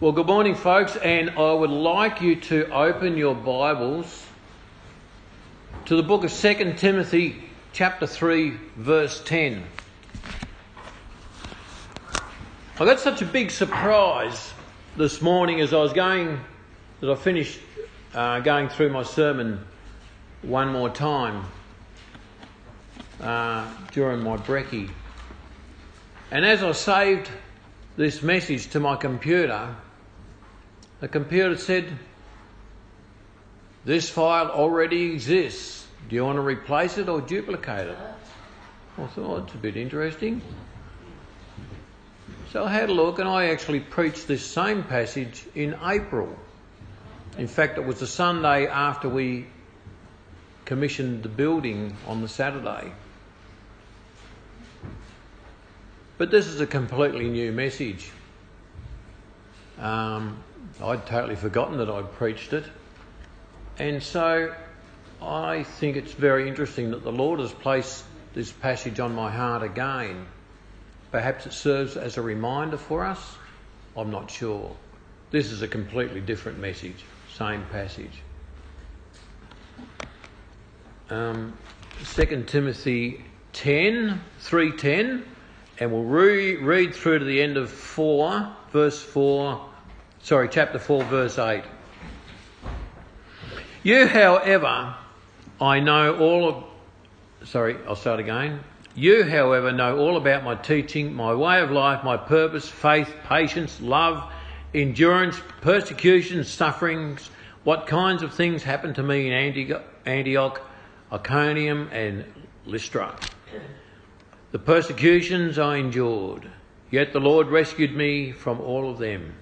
Well, good morning, folks, and I would like you to open your Bibles to the book of 2 Timothy, chapter 3, verse 10. I got such a big surprise this morning as I was going, as I finished uh, going through my sermon one more time uh, during my brekkie. And as I saved this message to my computer, the computer said, This file already exists. Do you want to replace it or duplicate it? I thought, oh, a bit interesting. So I had a look and I actually preached this same passage in April. In fact, it was the Sunday after we commissioned the building on the Saturday. But this is a completely new message. Um, I'd totally forgotten that I'd preached it. And so I think it's very interesting that the Lord has placed this passage on my heart again. Perhaps it serves as a reminder for us. I'm not sure. This is a completely different message, same passage. Um, 2 Timothy 10, 310, and we'll re- read through to the end of 4, verse 4 Sorry, chapter 4, verse 8. You, however, I know all of. Sorry, I'll start again. You, however, know all about my teaching, my way of life, my purpose, faith, patience, love, endurance, persecutions, sufferings, what kinds of things happened to me in Antioch, Iconium, and Lystra. The persecutions I endured, yet the Lord rescued me from all of them.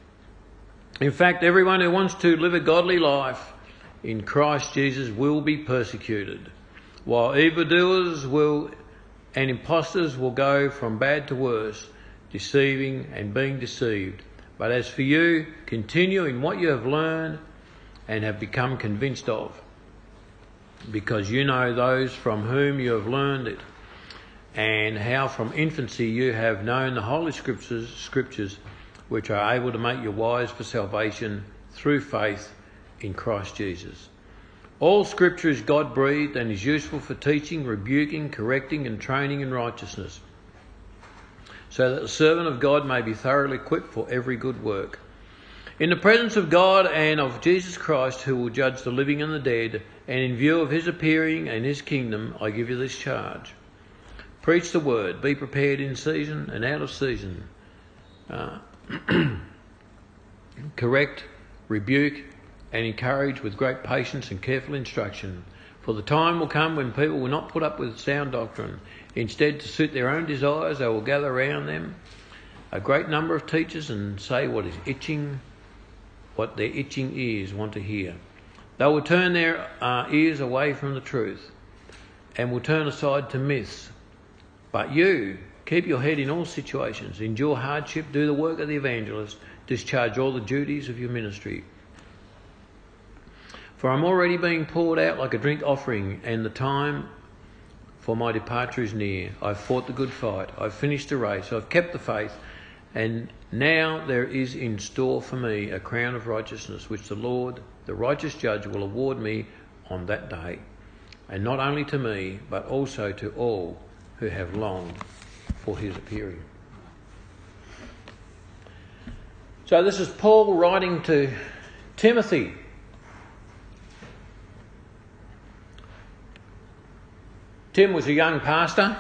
In fact, everyone who wants to live a godly life in Christ Jesus will be persecuted, while evildoers will and impostors will go from bad to worse, deceiving and being deceived. But as for you, continue in what you have learned and have become convinced of, because you know those from whom you have learned it, and how from infancy you have known the Holy Scriptures, Scriptures which are able to make you wise for salvation through faith in Christ Jesus. All scripture is God breathed and is useful for teaching, rebuking, correcting, and training in righteousness, so that the servant of God may be thoroughly equipped for every good work. In the presence of God and of Jesus Christ, who will judge the living and the dead, and in view of his appearing and his kingdom, I give you this charge. Preach the word, be prepared in season and out of season. Uh, correct, rebuke, and encourage with great patience and careful instruction. For the time will come when people will not put up with sound doctrine. Instead, to suit their own desires, they will gather around them a great number of teachers and say what is itching, what their itching ears want to hear. They will turn their uh, ears away from the truth and will turn aside to myths. But you, Keep your head in all situations, endure hardship, do the work of the evangelist, discharge all the duties of your ministry. For I'm already being poured out like a drink offering, and the time for my departure is near. I've fought the good fight, I've finished the race, I've kept the faith, and now there is in store for me a crown of righteousness, which the Lord, the righteous judge, will award me on that day, and not only to me, but also to all who have longed for his appearing. So, this is Paul writing to Timothy. Tim was a young pastor,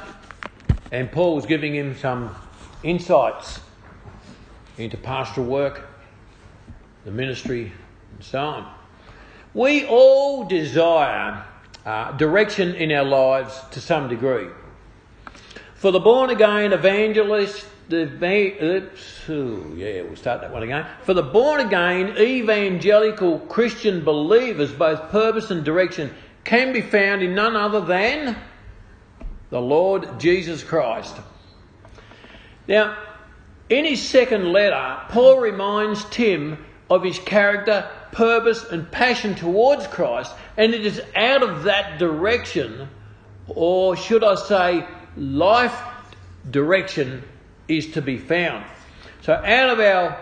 and Paul was giving him some insights into pastoral work, the ministry, and so on. We all desire uh, direction in our lives to some degree. For the born again evangelist, the oops, ooh, yeah, we'll start that one again. For the born again evangelical Christian believers, both purpose and direction can be found in none other than the Lord Jesus Christ. Now, in his second letter, Paul reminds Tim of his character, purpose, and passion towards Christ, and it is out of that direction, or should I say, life direction is to be found. So, out of our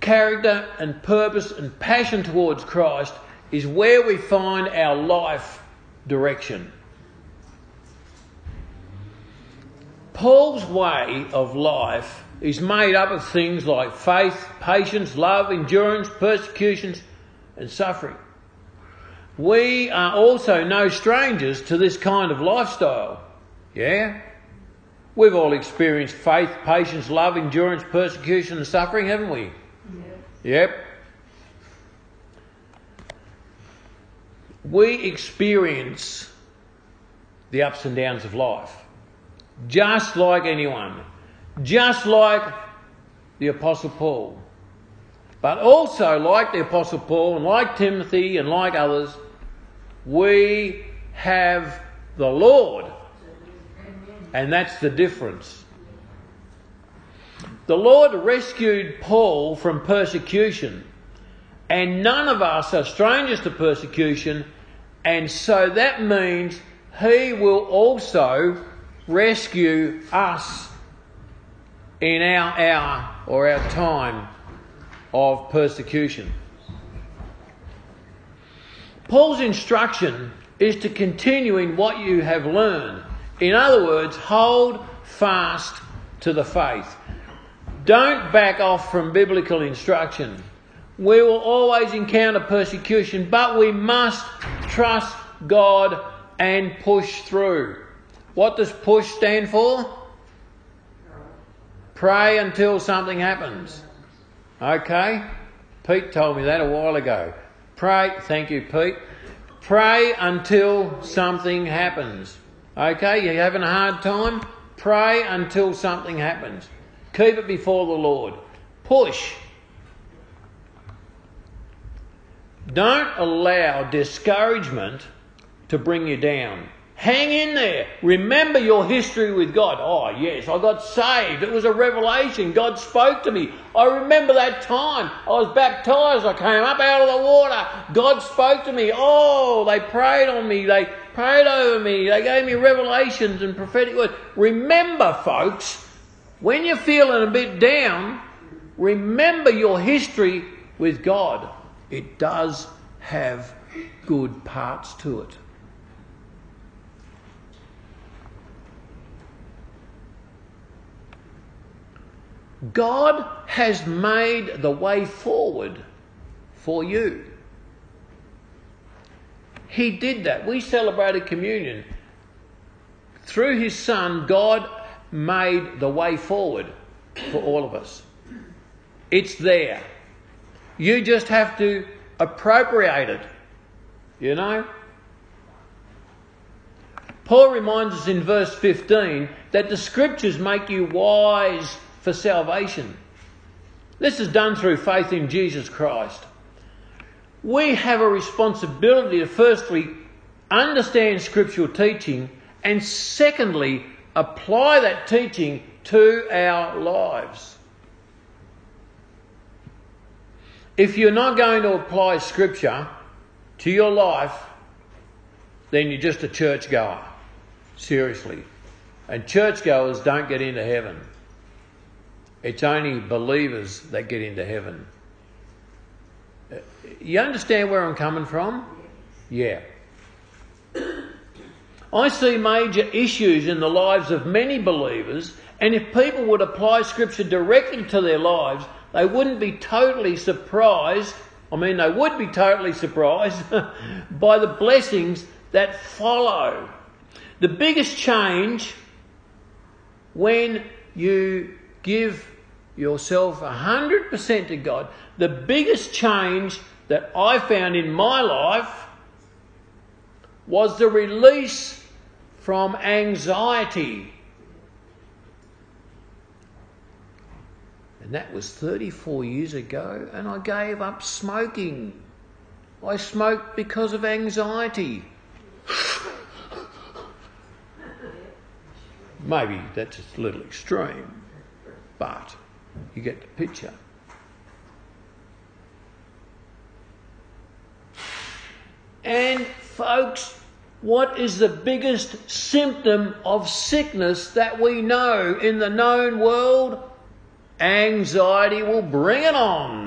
character and purpose and passion towards Christ is where we find our life direction. Paul's way of life is made up of things like faith, patience, love, endurance, persecutions, and suffering. We are also no strangers to this kind of lifestyle. Yeah? We've all experienced faith, patience, love, endurance, persecution, and suffering, haven't we? Yep. We experience the ups and downs of life just like anyone, just like the Apostle Paul. But also, like the Apostle Paul and like Timothy and like others, we have the Lord. And that's the difference. The Lord rescued Paul from persecution, and none of us are strangers to persecution, and so that means He will also rescue us in our hour or our time of persecution. Paul's instruction is to continue in what you have learned. In other words, hold fast to the faith. Don't back off from biblical instruction. We will always encounter persecution, but we must trust God and push through. What does push stand for? Pray until something happens. Okay? Pete told me that a while ago. Pray, thank you, Pete. Pray until something happens. Okay, you're having a hard time? Pray until something happens. Keep it before the Lord. Push. Don't allow discouragement to bring you down. Hang in there. Remember your history with God. Oh, yes, I got saved. It was a revelation. God spoke to me. I remember that time. I was baptized. I came up out of the water. God spoke to me. Oh, they prayed on me. They prayed over me. They gave me revelations and prophetic words. Remember, folks, when you're feeling a bit down, remember your history with God. It does have good parts to it. God has made the way forward for you. He did that. We celebrated communion. Through His Son, God made the way forward for all of us. It's there. You just have to appropriate it. You know? Paul reminds us in verse 15 that the scriptures make you wise for salvation. This is done through faith in Jesus Christ. We have a responsibility to firstly understand scriptural teaching and secondly apply that teaching to our lives. If you're not going to apply scripture to your life, then you're just a churchgoer. Seriously. And churchgoers don't get into heaven. It's only believers that get into heaven. Uh, you understand where I'm coming from? Yeah. I see major issues in the lives of many believers, and if people would apply Scripture directly to their lives, they wouldn't be totally surprised. I mean, they would be totally surprised by the blessings that follow. The biggest change when you give yourself 100% to God. The biggest change that I found in my life was the release from anxiety. And that was 34 years ago, and I gave up smoking. I smoked because of anxiety. Maybe that's a little extreme, but you get the picture. And, folks, what is the biggest symptom of sickness that we know in the known world? Anxiety will bring it on.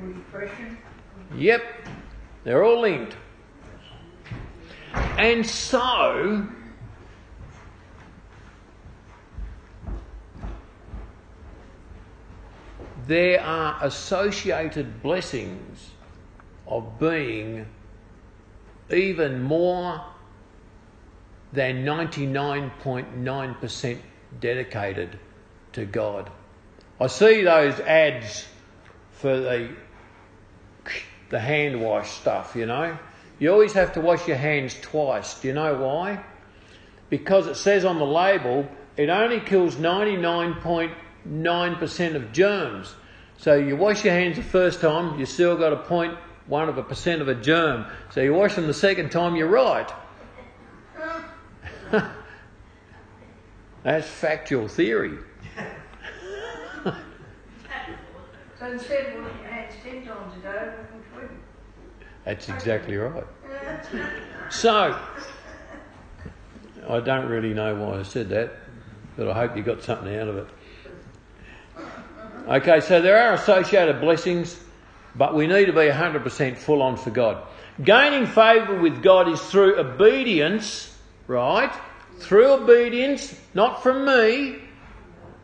Depression. Yep, they're all linked. And so, there are associated blessings of being even more than 99.9% dedicated to God. I see those ads for the the hand wash stuff, you know. You always have to wash your hands twice. Do you know why? Because it says on the label it only kills 99.9% of germs. So you wash your hands the first time, you still got a point one of a percent of a germ. So you wash them the second time, you're right. That's factual theory. So instead of washing your hands ten times a day, That's exactly right. So, I don't really know why I said that, but I hope you got something out of it. Okay, so there are associated blessings, but we need to be 100% full on for God. Gaining favour with God is through obedience, right? Through obedience, not from me,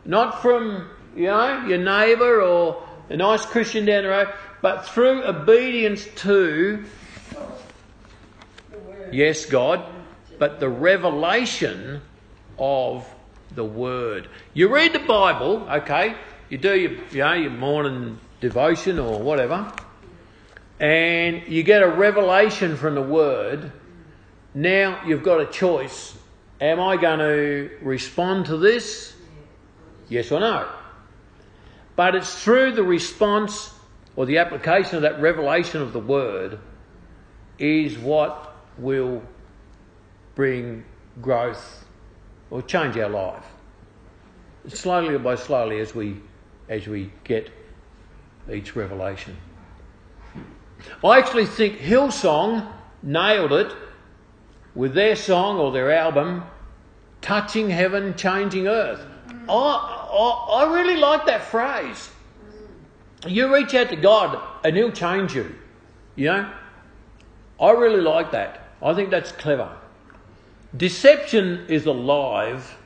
not from, you know, your neighbour or a nice Christian down the road, but through obedience to, yes, God, but the revelation of the Word. You read the Bible, okay, you do your, you know, your morning devotion or whatever, and you get a revelation from the Word. Now you've got a choice. Am I going to respond to this? Yes or no? But it's through the response or the application of that revelation of the word is what will bring growth or change our life. Slowly by slowly as we as we get each revelation. I actually think Hillsong nailed it with their song or their album, Touching Heaven, Changing Earth. I, I, I really like that phrase. You reach out to God and He'll change you. You know? I really like that. I think that's clever. Deception is alive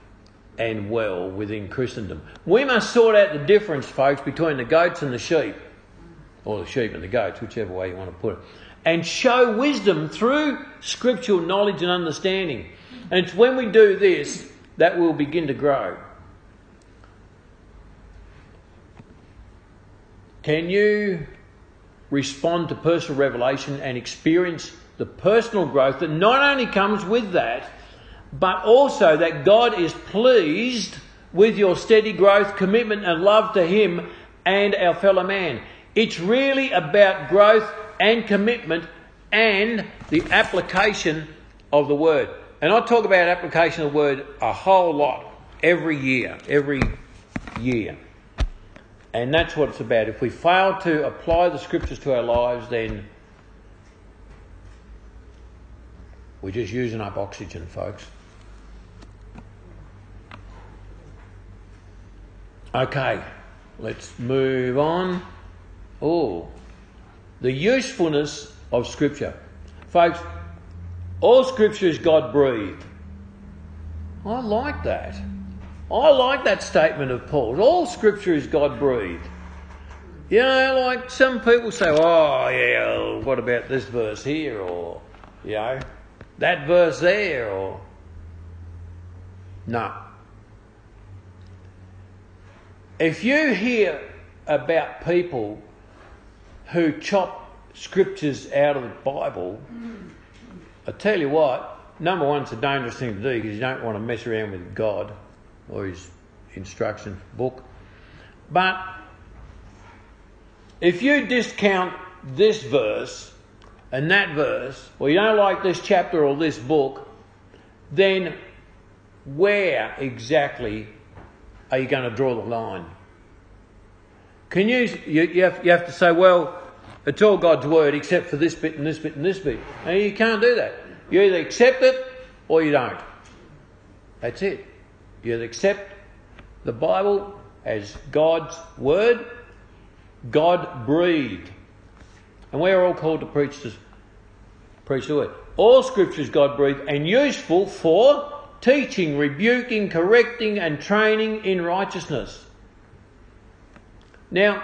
and well within Christendom. We must sort out the difference, folks, between the goats and the sheep, or the sheep and the goats, whichever way you want to put it, and show wisdom through scriptural knowledge and understanding. And it's when we do this that we'll begin to grow. Can you respond to personal revelation and experience the personal growth that not only comes with that, but also that God is pleased with your steady growth, commitment, and love to Him and our fellow man? It's really about growth and commitment and the application of the Word. And I talk about application of the Word a whole lot every year, every year. And that's what it's about. If we fail to apply the scriptures to our lives, then we're just using up oxygen, folks. Okay, let's move on. Oh, the usefulness of Scripture. Folks, all Scripture is God breathed. I like that. I like that statement of Paul's. All scripture is God breathed. You know, like some people say, oh, yeah, what about this verse here? Or, you know, that verse there? Or, no. If you hear about people who chop scriptures out of the Bible, I tell you what, number one, it's a dangerous thing to do because you don't want to mess around with God or his instruction book. But if you discount this verse and that verse, or you don't like this chapter or this book, then where exactly are you going to draw the line? Can you, you, you, have, you have to say, well, it's all God's word except for this bit and this bit and this bit. And you can't do that. You either accept it or you don't. That's it. You either accept the Bible as God's Word, God breathed. And we are all called to preach to preach the word. All scripture is God breathed and useful for teaching, rebuking, correcting, and training in righteousness. Now,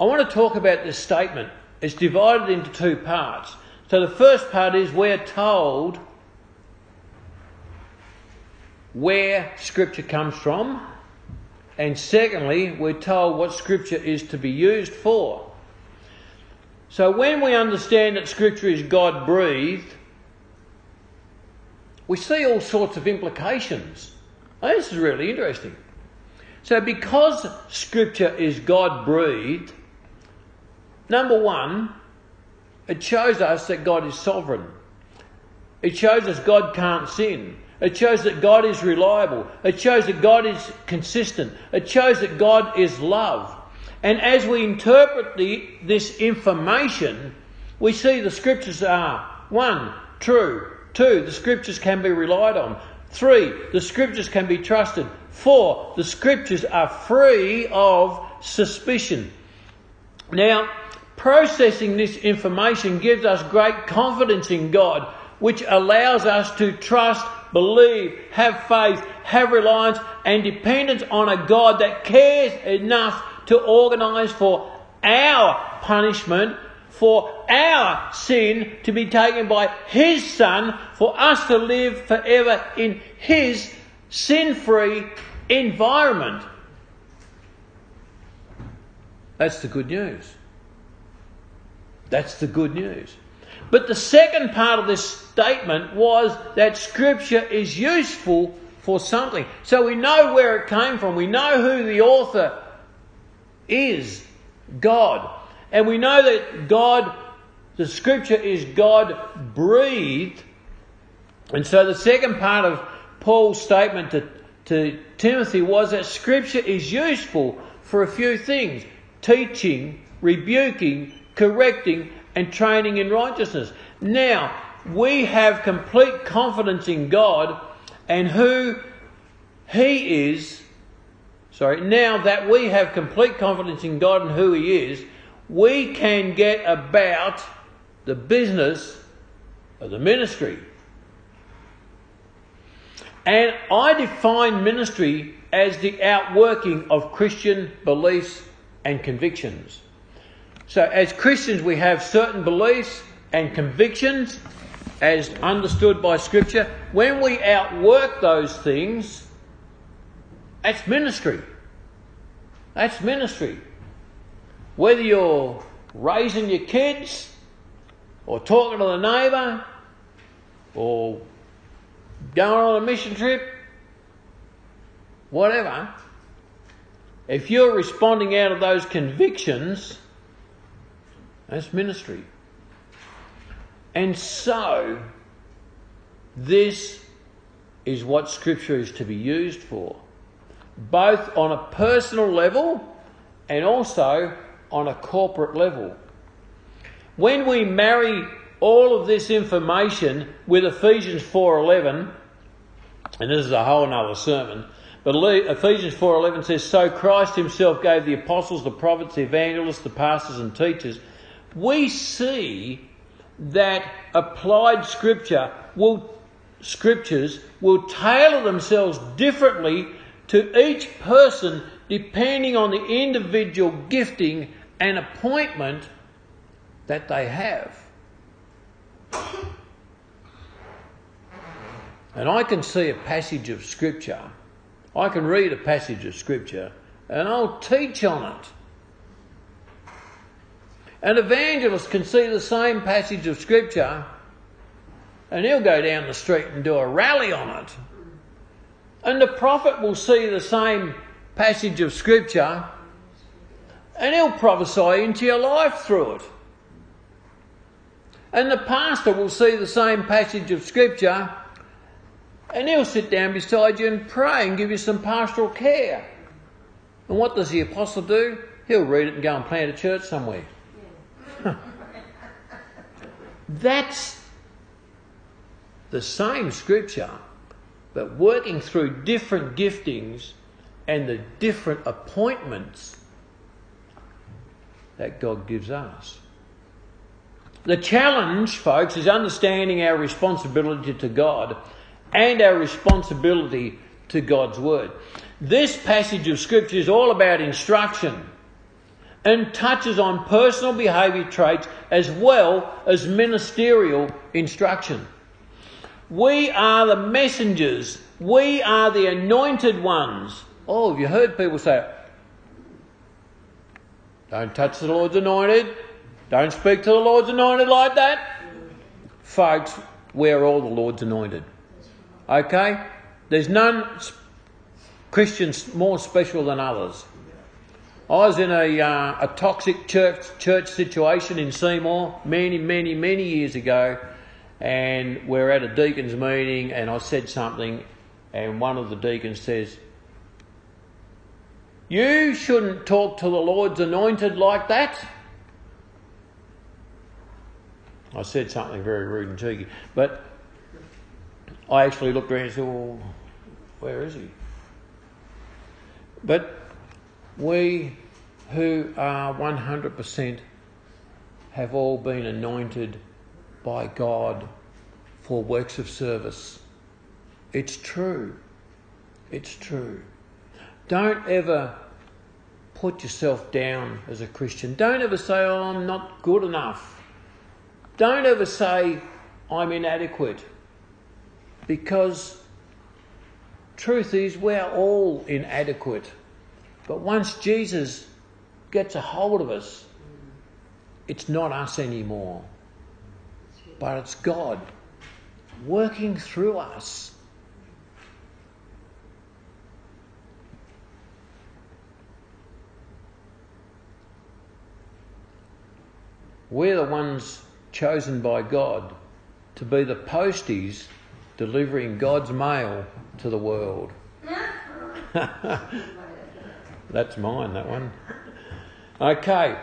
I want to talk about this statement. It's divided into two parts. So the first part is we're told where Scripture comes from, and secondly, we're told what Scripture is to be used for. So when we understand that Scripture is God breathed, we see all sorts of implications. This is really interesting. So, because Scripture is God breathed, number one, it shows us that God is sovereign. It shows us God can't sin. It shows that God is reliable. It shows that God is consistent. It shows that God is love. And as we interpret the, this information, we see the scriptures are one, true. Two, the scriptures can be relied on. Three, the scriptures can be trusted. Four, the scriptures are free of suspicion. Now, processing this information gives us great confidence in God, which allows us to trust, believe, have faith, have reliance, and dependence on a God that cares enough to organise for our punishment, for our sin to be taken by His Son, for us to live forever in His sin free environment. That's the good news. That's the good news. But the second part of this statement was that Scripture is useful for something. So we know where it came from. We know who the author is God. And we know that God, the scripture is God breathed. And so the second part of Paul's statement to, to Timothy was that scripture is useful for a few things teaching, rebuking, correcting, and training in righteousness. Now, we have complete confidence in God and who He is Sorry, now that we have complete confidence in God and who He is, we can get about the business of the ministry. And I define ministry as the outworking of Christian beliefs and convictions. So, as Christians, we have certain beliefs and convictions as understood by Scripture. When we outwork those things, that's ministry. That's ministry. Whether you're raising your kids, or talking to the neighbour, or going on a mission trip, whatever, if you're responding out of those convictions, that's ministry. And so, this is what Scripture is to be used for both on a personal level and also on a corporate level. When we marry all of this information with Ephesians 4:11, and this is a whole other sermon, but Ephesians 4:11 says, "So Christ Himself gave the apostles, the prophets, the evangelists, the pastors, and teachers." We see that applied Scripture will scriptures will tailor themselves differently to each person depending on the individual gifting and appointment that they have. And I can see a passage of Scripture, I can read a passage of Scripture, and I'll teach on it. An evangelist can see the same passage of Scripture, and he'll go down the street and do a rally on it. And the prophet will see the same passage of scripture and he'll prophesy into your life through it. And the pastor will see the same passage of scripture and he'll sit down beside you and pray and give you some pastoral care. And what does the apostle do? He'll read it and go and plant a church somewhere. That's the same scripture but working through different giftings and the different appointments that God gives us. The challenge, folks, is understanding our responsibility to God and our responsibility to God's Word. This passage of Scripture is all about instruction and touches on personal behaviour traits as well as ministerial instruction. We are the messengers. We are the anointed ones. Oh, have you heard people say, don't touch the Lord's anointed. Don't speak to the Lord's anointed like that. Folks, we're all the Lord's anointed. Okay? There's none Christians more special than others. I was in a, uh, a toxic church, church situation in Seymour many, many, many years ago, and we're at a deacon's meeting, and I said something, and one of the deacons says, You shouldn't talk to the Lord's anointed like that. I said something very rude and cheeky, but I actually looked around and said, Well, where is he? But we who are 100% have all been anointed by God for works of service. It's true. It's true. Don't ever put yourself down as a Christian. Don't ever say, oh, I'm not good enough. Don't ever say, I'm inadequate. Because truth is, we're all inadequate. But once Jesus gets a hold of us, it's not us anymore, but it's God working through us. We're the ones chosen by God to be the posties delivering God's mail to the world. That's mine, that one. Okay.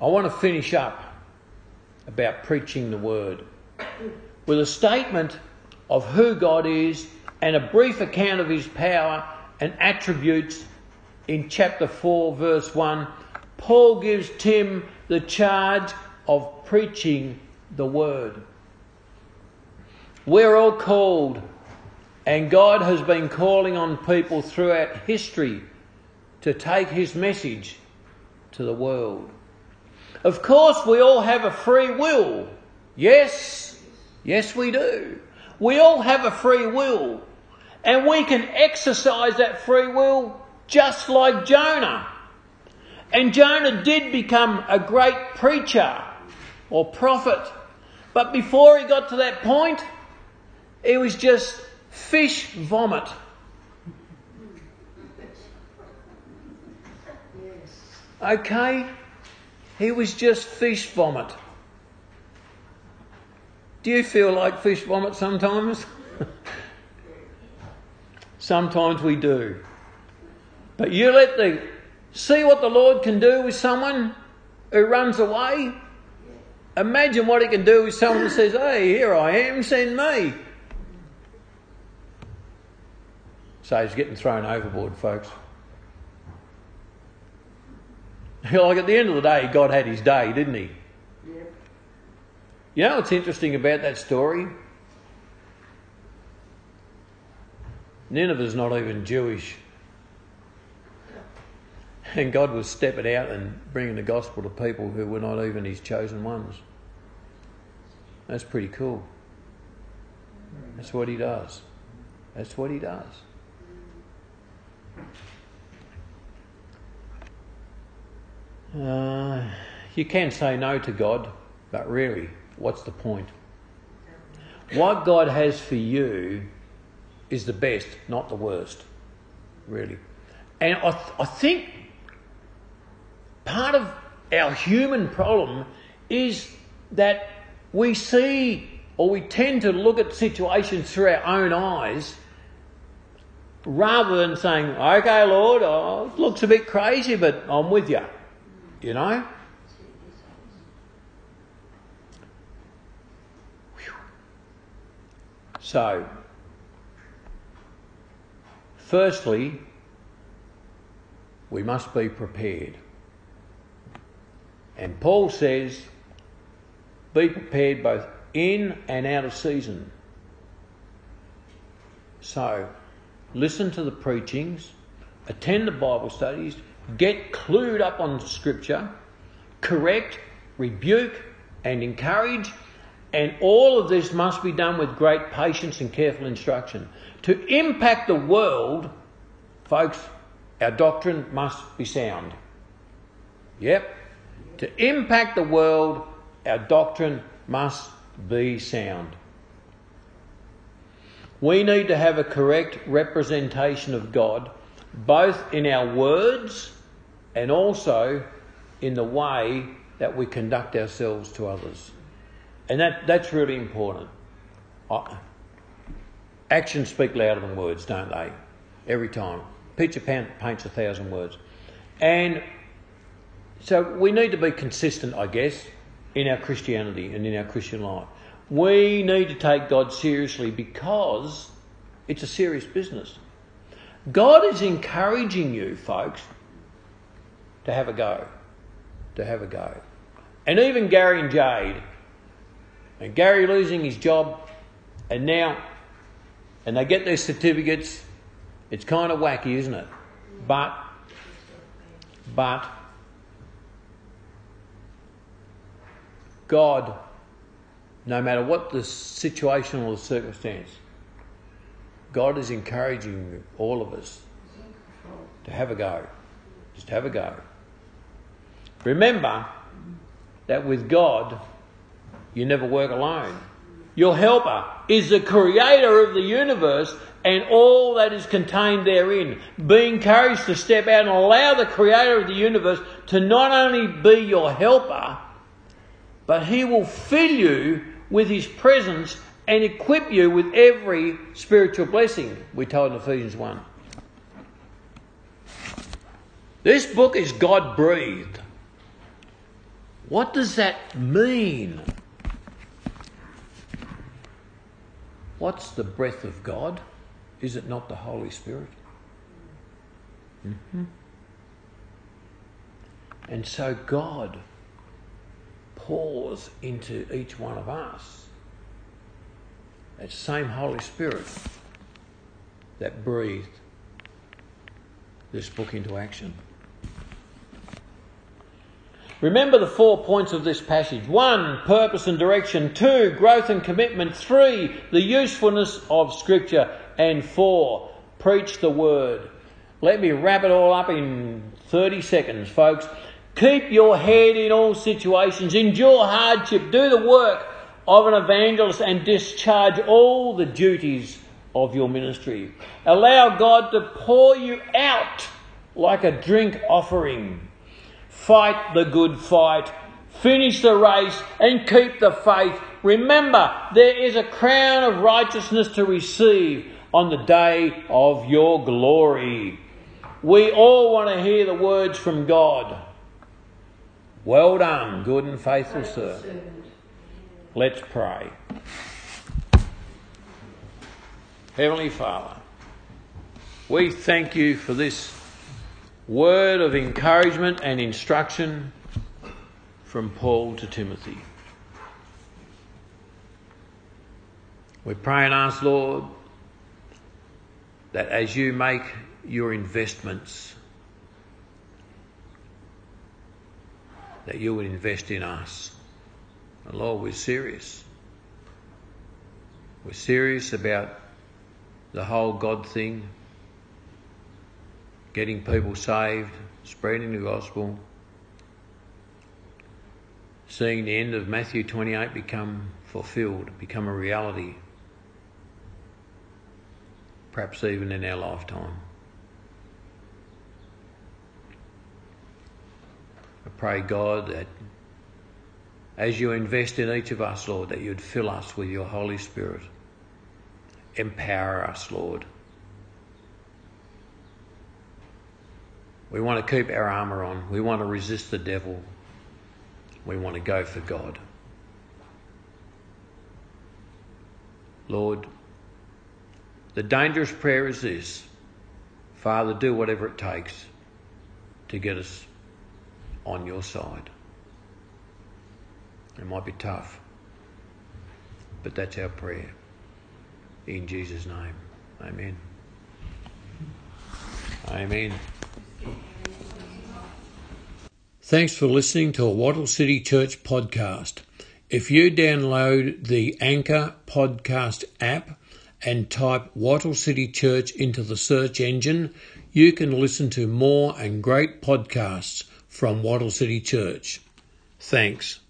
I want to finish up about preaching the word with a statement of who God is and a brief account of his power and attributes in chapter 4, verse 1. Paul gives Tim the charge of preaching the word. We're all called and God has been calling on people throughout history to take His message to the world. Of course, we all have a free will. Yes, yes, we do. We all have a free will. And we can exercise that free will just like Jonah. And Jonah did become a great preacher or prophet. But before he got to that point, he was just fish vomit. Okay? He was just fish vomit. Do you feel like fish vomit sometimes? sometimes we do. But you let the see what the Lord can do with someone who runs away. Imagine what he can do with someone who says, Hey, here I am, send me. So he's getting thrown overboard, folks. like at the end of the day, God had his day, didn't he? Yep. You know what's interesting about that story? Nineveh's not even Jewish. And God was stepping out and bringing the gospel to people who were not even his chosen ones. That's pretty cool. That's what he does. That's what he does. Uh, you can say no to God, but really, what's the point? What God has for you is the best, not the worst, really. And I, th- I think part of our human problem is that we see or we tend to look at situations through our own eyes rather than saying, okay, Lord, oh, it looks a bit crazy, but I'm with you. You know? So, firstly, we must be prepared. And Paul says, be prepared both in and out of season. So, listen to the preachings, attend the Bible studies, get clued up on Scripture, correct, rebuke, and encourage. And all of this must be done with great patience and careful instruction. To impact the world, folks, our doctrine must be sound. Yep. To impact the world, our doctrine must be sound. We need to have a correct representation of God, both in our words and also in the way that we conduct ourselves to others. And that, that's really important. Actions speak louder than words, don't they? Every time. Picture paints a thousand words. And so we need to be consistent, I guess, in our Christianity and in our Christian life. We need to take God seriously because it's a serious business. God is encouraging you, folks, to have a go. To have a go. And even Gary and Jade, and Gary losing his job, and now, and they get their certificates, it's kind of wacky, isn't it? But, but, God no matter what the situation or the circumstance, God is encouraging all of us to have a go. Just have a go. Remember that with God, you never work alone. Your helper is the creator of the universe and all that is contained therein. Be encouraged to step out and allow the creator of the universe to not only be your helper, but he will fill you with his presence and equip you with every spiritual blessing, we told in Ephesians 1. This book is God breathed. What does that mean? What's the breath of God? Is it not the Holy Spirit? Mm-hmm. And so God pours into each one of us. That same Holy Spirit that breathed this book into action. Remember the four points of this passage. One, purpose and direction. Two, growth and commitment. Three, the usefulness of Scripture. And four, preach the Word. Let me wrap it all up in 30 seconds, folks. Keep your head in all situations. Endure hardship. Do the work of an evangelist and discharge all the duties of your ministry. Allow God to pour you out like a drink offering. Fight the good fight. Finish the race and keep the faith. Remember, there is a crown of righteousness to receive on the day of your glory. We all want to hear the words from God. Well done, good and faithful servant. Let's pray. Heavenly Father, we thank you for this word of encouragement and instruction from Paul to Timothy. We pray and ask, Lord, that as you make your investments that you would invest in us. And Lord, we're serious. We're serious about the whole God thing, getting people saved, spreading the gospel, seeing the end of Matthew 28 become fulfilled, become a reality, perhaps even in our lifetime. I pray, God, that as you invest in each of us, Lord, that you'd fill us with your Holy Spirit. Empower us, Lord. We want to keep our armour on. We want to resist the devil. We want to go for God. Lord, the dangerous prayer is this Father, do whatever it takes to get us on your side. It might be tough, but that's our prayer. In Jesus' name. Amen. Amen. Thanks for listening to a Wattle City Church podcast. If you download the Anchor podcast app and type Wattle City Church into the search engine, you can listen to more and great podcasts from Wattle City Church. Thanks.